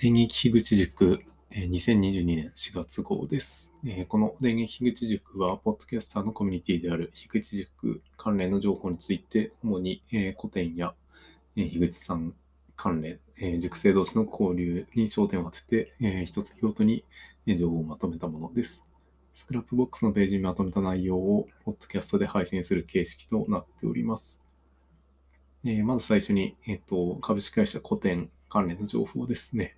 電撃樋口塾2022年4月号です。この電撃樋口塾は、ポッドキャスターのコミュニティである樋口塾関連の情報について、主に、 COTEN や、樋口さん関連、塾生同士の交流に焦点を当てて、えー一月ごとに情報をまとめたものです。 Scrapbox のページにまとめた内容を、ポッドキャストで配信する形式となっております。えーまず最初に、えっと株式会社 COTEN 関連の情報ですね。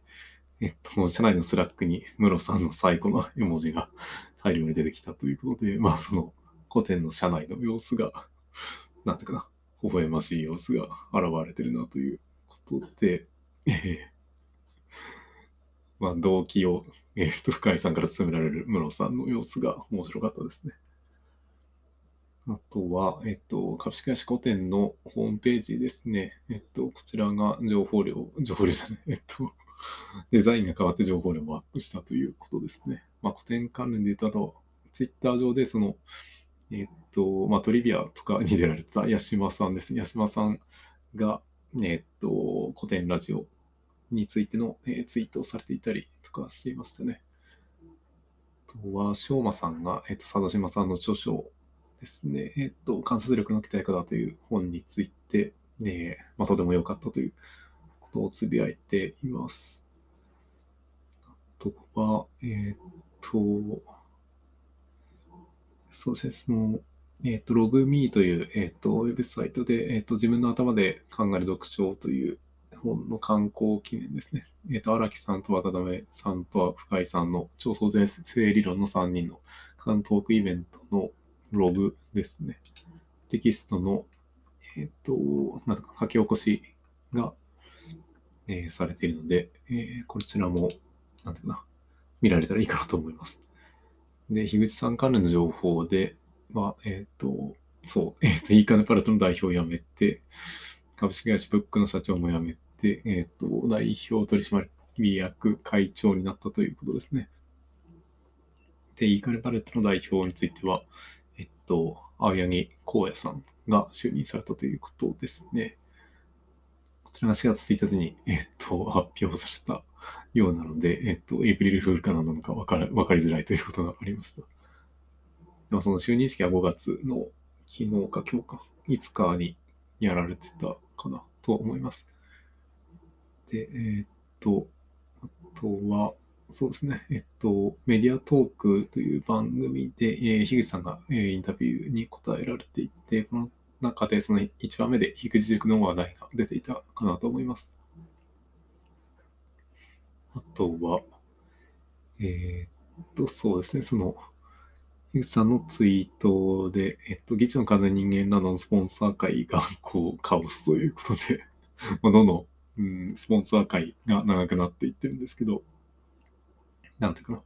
えっと、社内のスラックにムロさんの最後の絵文字が大量に出てきたということで、まあ、その COTEN の社内の様子が、なんていうかな、微笑ましい様子が現れてるなということで、えーまあ、動機を、えー、と深井さんから勧められるムロさんの様子が面白かったですね。あとは、えっと、株式会社古典のホームページですね。えっと、こちらが情報量、情報量じゃない、えっと、デザインが変わって情報量もアップしたということですね。まあ、古典関連で言うと、あと、ツイッター上で、その、えっと、まあ、トリビアとかに出られた八島さんですね。八島さんが、えっと、古典ラジオについての、えーツイートをされていたりとかしていましたね。あとは、しょうまさんが、えっと、佐渡島さんの著書ですね。えっと、観察力の鍛え方という本について、えーまあ、とても良かったということをつぶやいています。あとは、えっと、そうですね、その、えっと、ログミーという、えっと、ウェブサイトで、えっと、自分の頭で考える読書という本の刊行記念ですね。えーっと、荒木さんと渡辺さんと深井さんの超創造性理論の3人の関トークイベントのログですね。テキストの、えーっと、なんか書き起こしが、えーされているので、えーこちらも、なんていうかな、見られたらいいかなと思います。で、樋口さん関連の情報で、まあ、えっ、と、そう、えっ、と、いいかねパレットの代表を辞めて、株式会社ブックの社長も辞めて、えっ、と、代表取締役会長になったということですね。で、いいかねパレットの代表については、と、青柳光也さんが就任されたということですね。こちらが4月1日に、えっと、発表されたようなので、えっと、エイプリルフールかなのか分か分かりづらいということがありました。でもその就任式は5月の昨日か今日か5日にやられてたかなと思います。で、えっと、あとは、そうですね、えっと、メディアトークという番組で、えー、樋口さんが、えーインタビューに答えられていて、この中でその1話目で樋口塾の話題が出ていたかなと思います。あとは、えーっと、そうですね、その、樋口さんのツイートで、えっと、議長の風人間などのスポンサー会が、こう、カオスということで、まあどんどん、うん、スポンサー会が長くなっていってるんですけど、なんていうかな、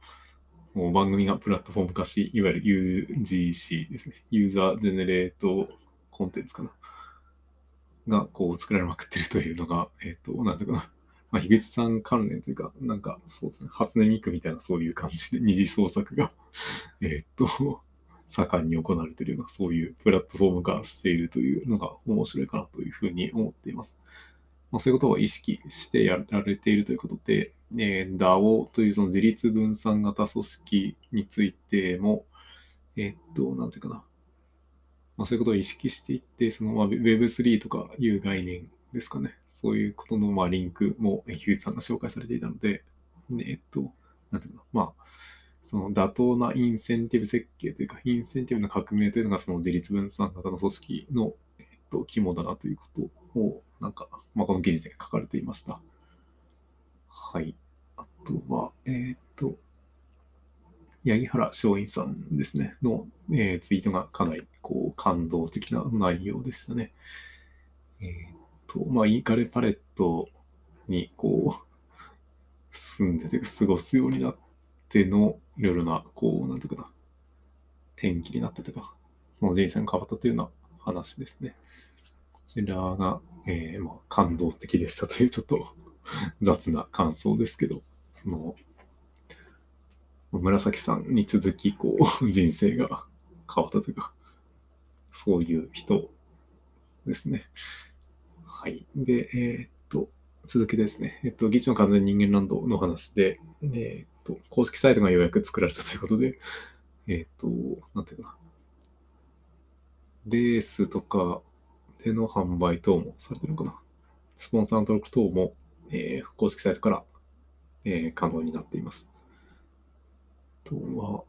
もう番組がプラットフォーム化し、いわゆる UGC ですね、ユーザージェネレートコンテンツかな、がこう作られまくってるというのが、えっ、と、なんていうかな、まあ、樋口さん関連というか、なんかそうですね、初音ミクみたいなそういう感じで二次創作が、えっと、盛んに行われているような、そういうプラットフォーム化しているというのが面白いかなというふうに思っています。まあ、そういうことを意識してやられているということで、えー DAO というその自立分散型組織についても、えっと、なんていうかな、まあ、そういうことを意識していって、そのまあ Web3 とかいう概念ですかね。そういうことのまあリンクも、えー樋口さんが紹介されていたので、ねえっと、なんていうかな、まあ、その妥当なインセンティブ設計というか、インセンティブな革命というのがその自立分散型の組織の、えっと、肝だなということを、なんか、まあ、この記事で書かれていました。はい。あとは、えーっと、八木原松陰さんですね、の、えーツイートがかなりこう感動的な内容でしたね。えーっと、まあ、イーカレパレットにこう、住んでて過ごすようになっての、いろいろな、こう、なんていうかな、転機になったとか、その人生が変わったというような話ですね。こちらが、えーまあ、感動的でしたというちょっと 雑な感想ですけど、その、紫さんに続き、こう、人生が変わったというか、そういう人ですね。はい。で、えーっと、続けてですね、えっと、議事の完全人間ランドの話で、えっと、公式サイトがようやく作られたということで、えっと、なんていうかな。レースとかでの販売等もされてるのかな。スポンサーの登録等も、えー、公式サイトから、えー、可能になっています。あとは、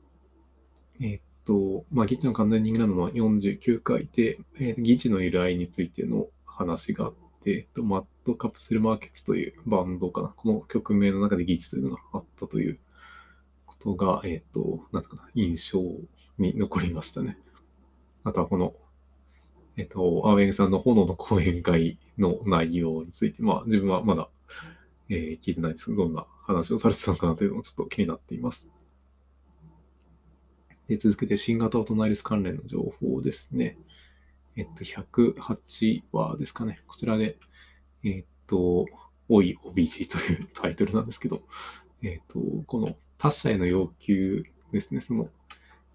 えー、っと、まあ、議事の完全人間ランドの49回で、えー、議事の由来についての話があって、えっと、マッドカプセルマーケッツというバンドかな。この曲名の中で議事というのがあったということが、えっと、なんとかな、印象に残りましたね。あとはこの、えっと、アウェンさんの炎の講演会の内容について、まあ自分はまだ、えー、聞いてないですど、んな話をされてたのかなというのもちょっと気になっています。で、続けて新型オトナイルス関連の情報ですね。えっと、108話ですかね。こちらで、えっと、おい OBG というタイトルなんですけど、えっと、この他者への要求ですね。その、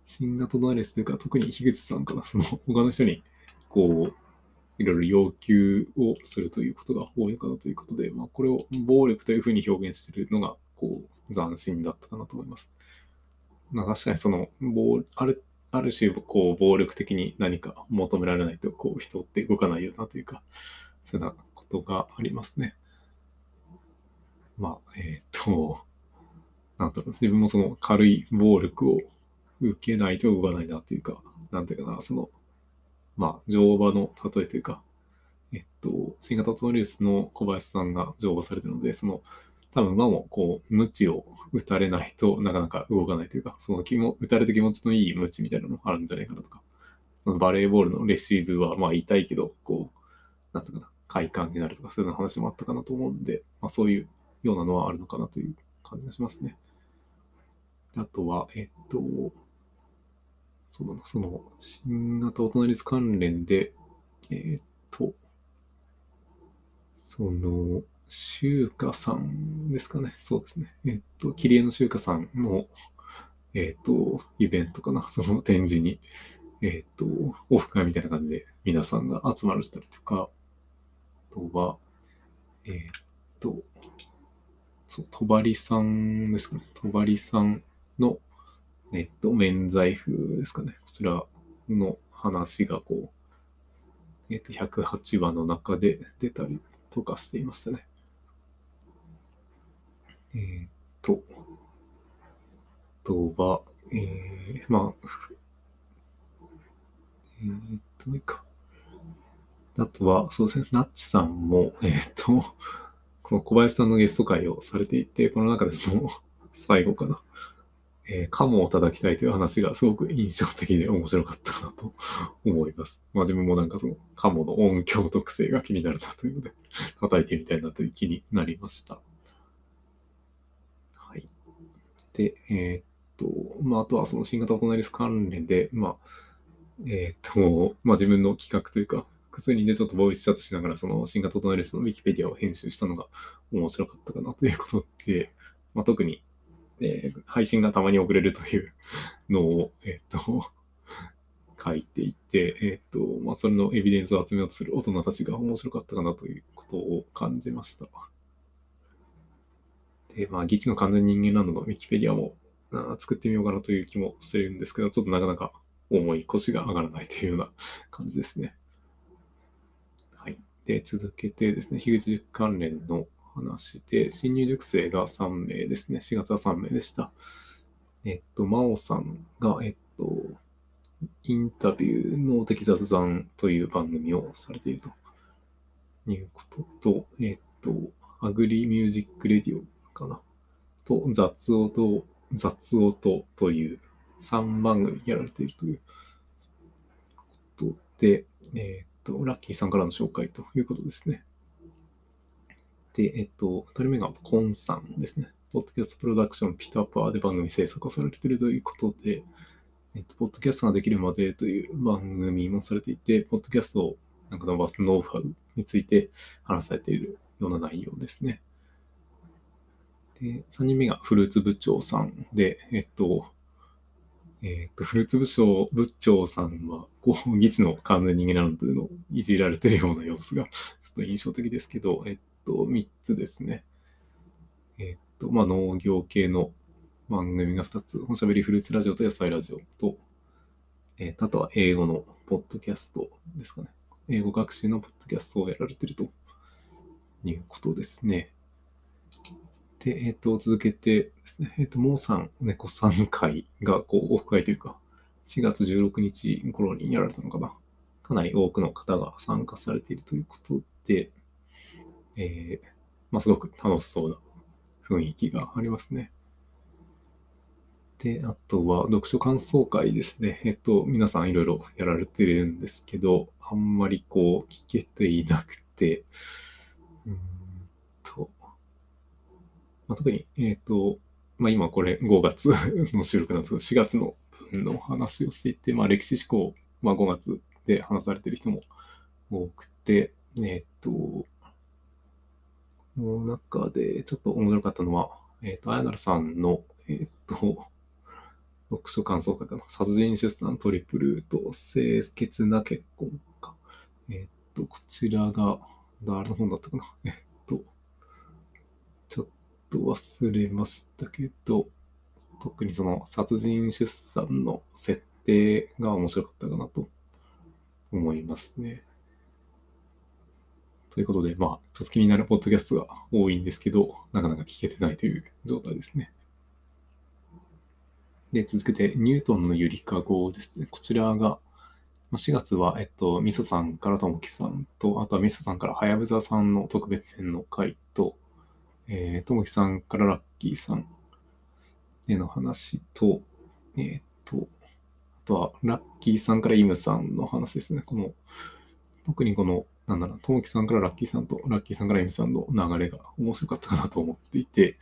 新型ドアレスというか、特に樋口さんから、その、他の人に、こう、いろいろ要求をするということが多いかなということで、まあ、これを暴力というふうに表現しているのが、こう、斬新だったかなと思います。まあ、確かにその、ある、ある種、こう、暴力的に何か求められないと、こう、人って動かないよなというか、そういうようなことがありますね。まあ、えっ、と、なんだろう、自分もその軽い暴力を受けないと動かないなっていうか、なんていうかな、その、まあ、乗馬の例えというか、えっと、新型トウイルスの小林さんが乗馬されてるので、その、多分馬もこう、無知を打たれないとなかなか動かないというか、その気も、打たれて気持ちのいい無知みたいなのもあるんじゃないかなとか、バレーボールのレシーブはまあ痛いけど、こう、なんていうかな、快感になるとか、そういう話もあったかなと思うんで、まあそういうようなのはあるのかなという感じがしますね。あとは、えっと、その、その、新型オトナリス関連で、えっと、その、シューカさんですかね。そうですね。えっと、切り絵のシューカさんの、えっと、イベントかな。その展示に、えっと、オフ会みたいな感じで皆さんが集まるしたりとか、あとは、えっと、そう、とばりさんですかね。とばりさんの、えっと、免罪符ですかね。こちらの話がこう、えっと、108話の中で出たりとかしていましたね。えー、っと、とは、えー、まあ、えー、っと、いいか。あとは、そうですね、ナッチさんも、えー、っと、この小林さんのゲスト会をされていて、この中でも最後かな。えー、カモを叩きたいという話がすごく印象的で面白かったなと 思います。まあ自分もなんかそのカモの音響特性が気になるなというので 叩いてみたいなという気になりました。はい。で、えー、っと、まああとはその新型コロナウイルス関連で、まあ、えー、っと、まあ自分の企画というか、普通にね、ちょっとボイスチャットしながら、その新型コロナウイルスのウィキペディアを編集したのが面白かったかなということで、まあ特にえー、配信がたまに遅れるというのを、えっ、ー、と、書いていて、えっ、ー、と、まあ、それのエビデンスを集めようとする大人たちが面白かったかなということを感じました。で、まあ、ギチの完全人間ランドのウィキペディアもあ作ってみようかなという気もしてるんですけど、ちょっとなかなか重い腰が上がらないというような感じですね。はい。で、続けてですね、樋口塾関連の話で、新入塾生が3名ですね。4月は3名でした。えっと、真央さんが、えっと、インタビューの的雑談という番組をされているということと、えっと、アグリミュージックレディオかな。と、雑音、雑音という3番組やられているということで、えっと、ラッキーさんからの紹介ということですね。で、えっと、2人目がコンさんですね。ポッドキャストプロダクションピタパーで番組制作をされているということで、えっと、ポッドキャストができるまでという番組もされていて、ポッドキャストをなんか伸ばすノウハウについて話されているような内容ですね。で、3人目がフルーツ部長さんで、えっと、えっと、フルーツ部長部長さんは、こう、議事の完全人間なのというのをいじられてるような様子が、ちょっと印象的ですけど、えっと、3つですね。えっと、まあ、農業系の番組が2つ、おしゃべりフルーツラジオと野菜ラジオと、えっと、あとは英語のポッドキャストですかね。英語学習のポッドキャストをやられてるということですね。で、えっ、と、続けてですね、えっ、と、もうさん、猫さん会が、こう、オフ会というか、4月16日頃にやられたのかな。かなり多くの方が参加されているということで、えー、まあ、すごく楽しそうな雰囲気がありますね。で、あとは読書感想会ですね。えっと、皆さんいろいろやられてるんですけど、あんまりこう聞けていなくて、うんと、まあ、特に、えっと、まあ、今これ5月の収録なんですけど、4月の分の話をしていて、まあ、歴史思考、まあ、5月で話されてる人も多くて、えっと、の中でちょっと面白かったのは、えっ、と、あやなるさんの、えっ、と、読書感想会かな。殺人出産トリプルと清潔な結婚か。えっ、と、こちらが誰の本だったかな。えっ、と、ちょっと忘れましたけど、特にその殺人出産の設定が面白かったかなと思いますね。ということで、まあ、ちょっと気になるポッドキャストが多いんですけど、なかなか聞けてないという状態ですね。で、続けて、ニュートンのゆりかごですね。こちらが、4月は、えっと、みそさんからともきさんと、あとはみそさんからはやぶささんの特別編の回と、えー、ともきさんからラッキーさんでの話と、えー、っと、あとはラッキーさんからイムさんの話ですね。この、特にこのなんだろう、ともきさんからラッキーさんと、ラッキーさんからエミさんの流れが面白かったかなと思っていて、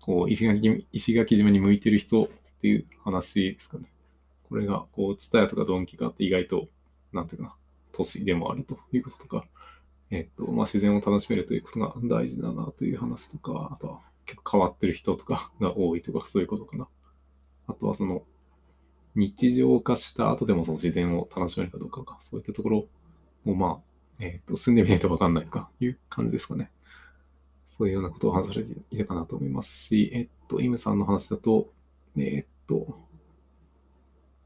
こう石垣石垣島に向いてる人っていう話ですかね。これが、こう、ツタヤとかドンキがあって意外と、なんていうかな、都市でもあるということとか、えっと、まあ、自然を楽しめるということが大事だなという話とか、あとは結構変わってる人とかが多いとか、そういうことかな。あとはその、日常化した後でもその自然を楽しめるかどうかか、そういったところもまあ、えっ、ー、と、住んでみないとわかんないとかいう感じですかね。そういうようなことを話されていたかなと思いますし、えっと、イムさんの話だと、えっと、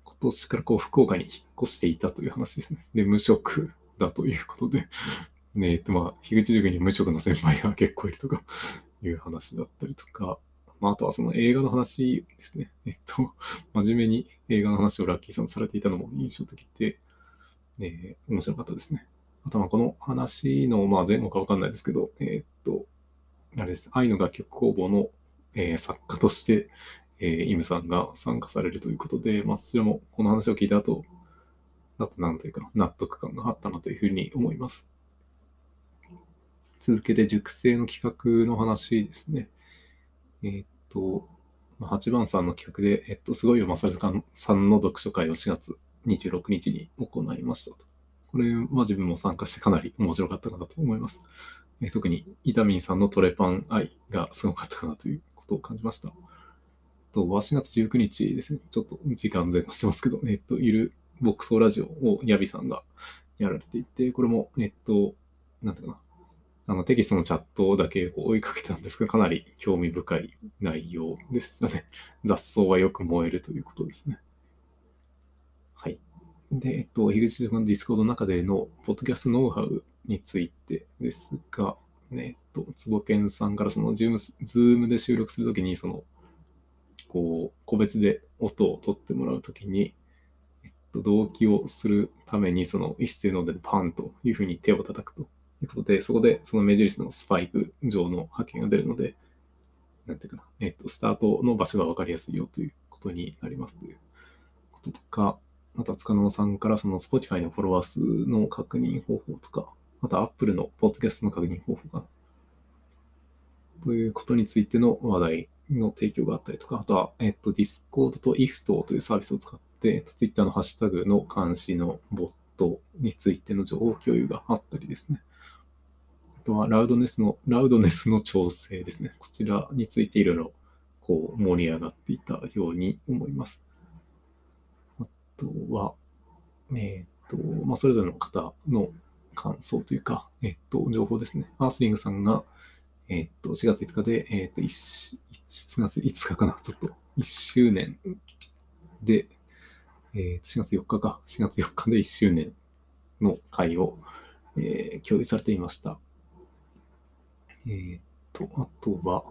今年からこう福岡に引っ越していたという話ですね。で、無職だということで、ねえっと、まあ、樋口塾に無職の先輩が結構いるとかいう話だったりとか、まあ、あとはその映画の話ですね。えっと、真面目に映画の話をラッキーさんされていたのも印象的で、ね、面白かったですね。あとはこの話の、まあ、前後かわかんないですけど、えー、っと、あれです。愛の楽曲工房の、えー、作家として、えー、イムさんが参加されるということで、まあ、そちらもこの話を聞いた後、だとなんというか、納得感があったなというふうに思います。続けて熟成の企画の話ですね。えー、っと、8番さんの企画で、えっと、すごいよまさるさんの読書会を4月26日に行いましたと。これは自分も参加してかなり面白かったかなと思います。え特にイタミンさんのトレパン愛がすごかったかなということを感じました。と、は4月19日ですね。ちょっと時間前後してますけど、えっと、いるボックスオラジオをヤビさんがやられていて、これも、えっと、なんていうかな、あのテキストのチャットだけ追いかけたんですが、かなり興味深い内容ですよね。雑草はよく燃えるということですね。で、えっと、樋口塾のディスコードの中での、ポッドキャストノウハウについてですが、ね、えっと、坪健さんからその、ズーム、ズームで収録するときに、その、こう、個別で音を取ってもらうときに、えっと、同期をするために、その、一斉のでパンというふうに手を叩くということで、そこでその目印のスパイク上の波形が出るので、なんていうかな、えっと、スタートの場所がわかりやすいよということになりますということとか、あとは塚野さんからその Spotify のフォロワー数の確認方法とか、あとは Apple のポッドキャストの確認方法かということについての話題の提供があったりとか、あとは、えっと、Discord と IFT というサービスを使って、Twitter のハッシュタグの監視のボットについての情報共有があったりですね。あとは、ラウドネスの、ラウドネスの調整ですね。こちらについていろいろこう盛り上がっていたように思います。とは、えっ、と、まあ、それぞれの方の感想というか、えっと、情報ですね。アースリングさんが、えっと、4月5日で、えっと、1, 1月5日かな、ちょっと1周年で、えっー、4月4日か、4月4日で1周年の会を、えー、共有されていました。えー、っと、あとは、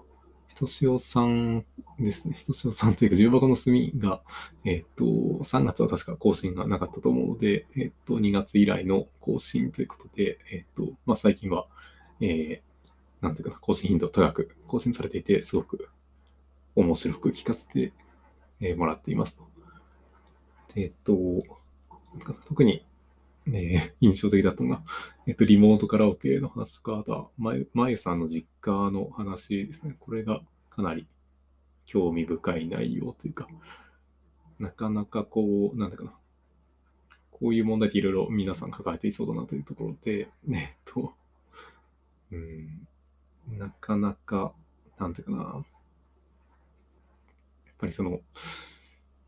としおさんですね。ひとしおさんというか、重箱の隅が、え、っと、3月は確か更新がなかったと思うので、え、っと、2月以来の更新ということで、えっと、まあ、最近は、えー、なんていうかな、更新頻度高く更新されていて、すごく面白く聞かせて、えもらっていますと。えっと、特に、ね、印象的だったのが、えっと、リモートカラオケの話とか、あとは、まゆ、まゆさんの実家の話ですね。これがかなり興味深い内容というか、なかなかこう、なんだかな。こういう問題っていろいろ皆さん抱えていそうだなというところで、えっと、うん、なかなか、なんていうかな。やっぱりその、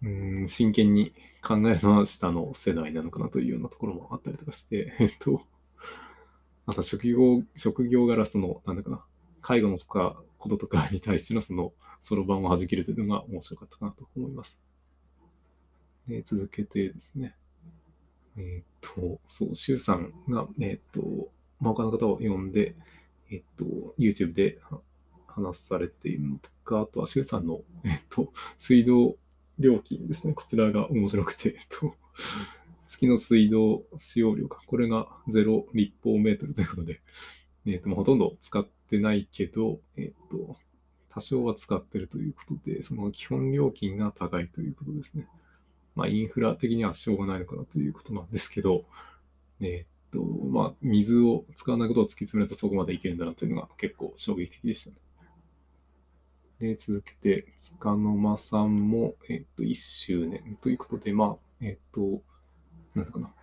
うん、真剣に考えの下の世代なのかなというようなところもあったりとかして、えっと、また職業、職業柄その、なんだかな、介護のとか、こととかに対してのその、そろばんを弾けるというのが面白かったかなと思います。で、続けてですね、えっ、と、そう、周さんが、えっ、と、まあ、他の方を呼んで、えっ、と、YouTube で話されているのとか、あとは周さんの、えっ、と、水道料金ですね。こちらが面白くて、えっと、月の水道使用量か。これが0立方メートルということで、えっと、ほとんど使ってないけど、えっと、多少は使ってるということで、その基本料金が高いということですね。まあ、インフラ的にはしょうがないのかなということなんですけど、えっと、まあ、水を使わないことを突き詰めるとそこまでいけるんだなというのが結構衝撃的でしたね。で、続けて、つかの間さんも、えっと、1周年ということで、まあ、えっと、なんだかな。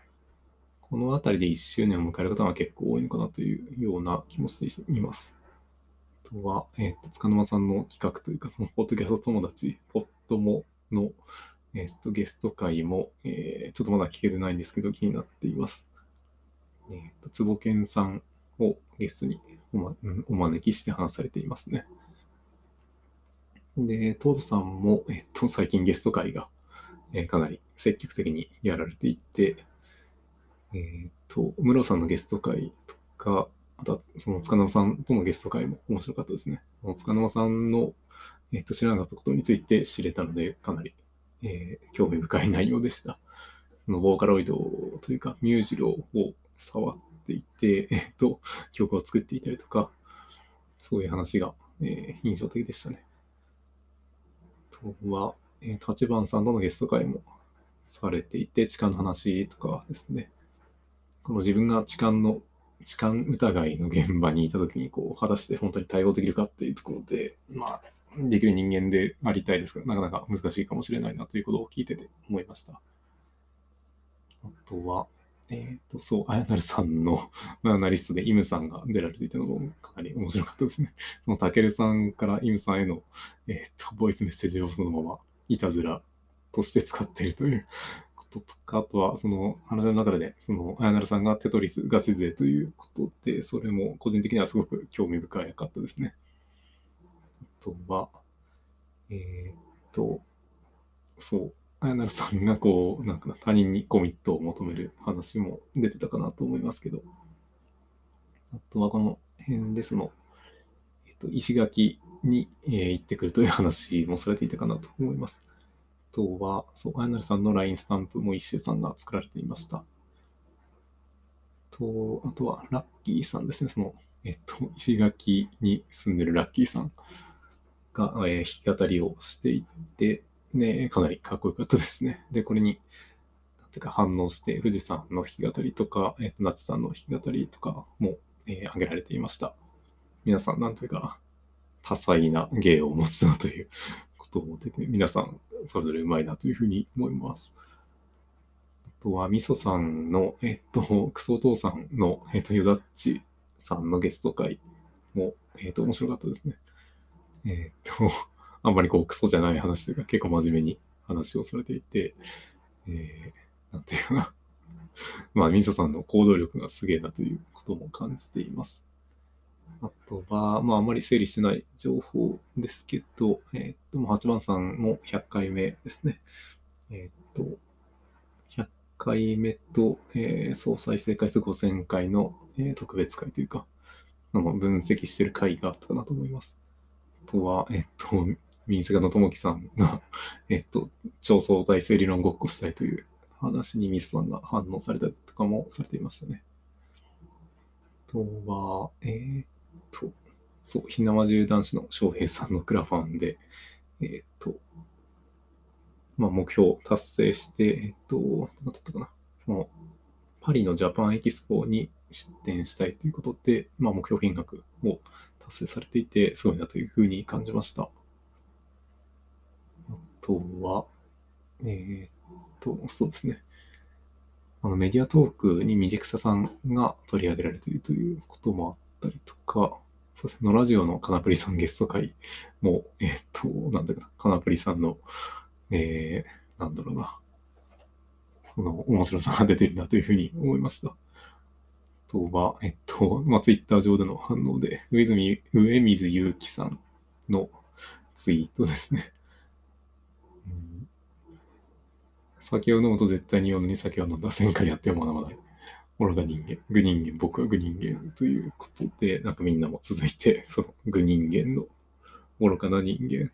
この辺りで1周年を迎える方が結構多いのかなというような気もしています。あとは、えっと、つかの間さんの企画というか、そのポッドキャスト友達、ポットモの、えっと、ゲスト会も、えー、ちょっとまだ聞けてないんですけど、気になっています。えっと、つぼけんさんをゲストにお,、ま、お招きして話されていますね。で、トーズさんも、えっと、最近ゲスト会が、え、かなり積極的にやられていて、えっ、と、ムロさんのゲスト会とか、あとは、その塚沼さんとのゲスト会も面白かったですね。塚沼さんの、えっ、と、知らなかったことについて知れたので、かなり、えー、興味深い内容でした。そのボーカロイドというか、ミュージロを触っていて、えっ、と、曲を作っていたりとか、そういう話が、えー、印象的でしたね。とは、えー、立花さんとのゲスト会もされていて、痴漢の話とかですね、この自分が痴漢の、痴漢疑いの現場にいたときに、こう、果たして本当に対応できるかっていうところで、まあ、できる人間でありたいですが、なかなか難しいかもしれないなということを聞いてて思いました。あとは、えっ、ー、と、そう、あやなるさんの アナリストでイムさんが出られていたのもかなり面白かったですね。そのたけるさんからイムさんへの、えっ、ー、と、ボイスメッセージをそのままいたずらとして使っているということとか、あとはその話の中でね、そのあやなるさんがテトリスガチ勢ということで、それも個人的にはすごく興味深いかったですね。あとは、えっ、ー、と、そう、あやなるさんがこう、なんか他人にコミットを求める話も出てたかなと思いますけど、あとはこの辺でその、えっと、石垣に、えー、行ってくるという話もされていたかなと思います。あとは、そう、あやなるさんの LINE スタンプも一周さんが作られていました。と、あとは、ラッキーさんですね。その、えっと、石垣に住んでるラッキーさんが、えー、弾き語りをしていて、ね、かなりかっこよかったですね。で、これに、なんていうか反応して、富士山の弾き語りとか、えっ、ー、と、夏さんの弾き語りとかも、えー、挙げられていました。皆さん、なんというか、多彩な芸をお持ちだという ことを思ってて、皆さん、それぞれうまいなというふうに思います。あとは、みそさんの、えっと、クソ父さんの、えっと、ヨダッチさんのゲスト会も、えっと、面白かったですね。えっと、あんまりこうクソじゃない話というか結構真面目に話をされていて、えー、なんていうかな。まあ、みそさんの行動力がすげえなということも感じています。あとは、まあ、あまり整理してない情報ですけど、えーっと、まあ8番さんも100回目ですね。えーっと、100回目と、えー総再生回数5000回の、えー特別会というか、あの分析してる回があったかなと思います。あとは、えっと、民生のともきさんが、えっと、超相対性理論ごっこしたいという話にミスさんが反応されたりとかもされていましたね。あとは、えーっと、そう、ひなわじゅう男子の翔平さんのクラファンで、えーっと、まあ、目標達成して、えっと、何だったかな、その、パリのジャパンエキスポに出展したいということで、まあ、目標金額を達成されていて、すごいなというふうに感じました。あとは、えーっと、そうですね。あのメディアトークに未熟ささんが取り上げられているということもあったりとか、そうですね、のラジオのカナプリさんゲスト会も、えーっと、なんだかな、カナプリさんの、えー、なんだろうな、この面白さが出てるなというふうに思いました。あとは、えっと、まあ、ツイッター上での反応で、上水上水祐樹さんのツイートですね。うん酒を飲むと絶対に酔うのに酒を飲んだ1000回やっても飲まない。俺が人間、具人間、僕は具人間ということで、なんかみんなも続いて、その具人間の愚かな人間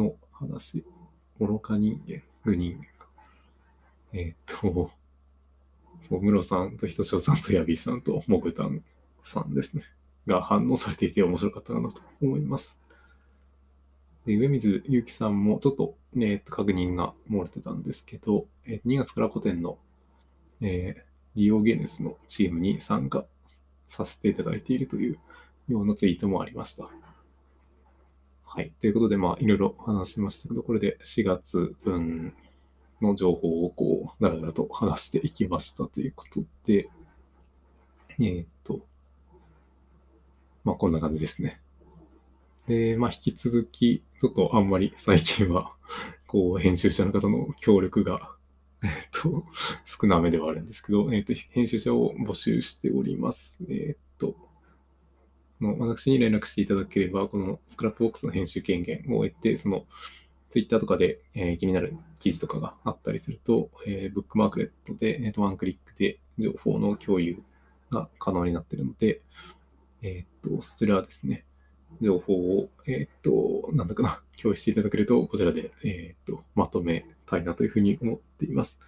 の話、愚か人間、具人間か。えーっと、そう室さんとひとしおさんとヤビーさんとモグタンさんですね。が反応されていて面白かったかなと思います。で上水祐樹さんもちょっと,、えっと確認が漏れてたんですけど、え2月から古典の、えー、ディオゲネスのチームに参加させていただいているというようなツイートもありました。はい。ということで、まあ、いろいろ話しましたけど、これで4月分の情報をこう、だらだらと話していきましたということで、えーっと、まあ、こんな感じですね。で、まあ、引き続き、ちょっとあんまり最近は、こう、編集者の方の協力が、えっと、少なめではあるんですけど、えっと、編集者を募集しております。えっと、の私に連絡していただければ、この Scrapbox の編集権限を得て、その、ツイッターとかで、えー気になる記事とかがあったりすると、えーブックマークレットで、えーとワンクリックで情報の共有が可能になっているので、えっと、そちらはですね、情報を、えーっと、なんだかな、共有していただけると、こちらで、えーっと、まとめたいなというふうに思っています。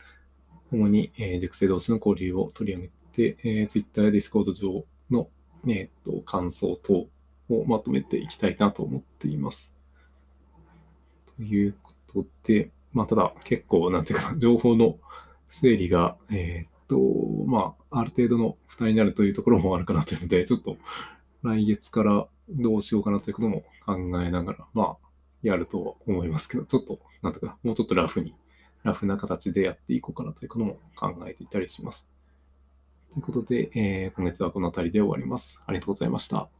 主に、えー熟成同士の交流を取り上げて、えー、Twitter や Discord 上の、えーっと、感想等をまとめていきたいなと思っています。ということで、まあ、ただ結構、なんていうかな、情報の整理が、えっと、まあ、ある程度の負担になるというところもあるかなというので、ちょっと来月からどうしようかなということも考えながら、まあ、やるとは思いますけど、ちょっと、なんとか、もうちょっとラフに、ラフな形でやっていこうかなということも考えていたりします。ということで、えー今月はこの辺りで終わります。ありがとうございました。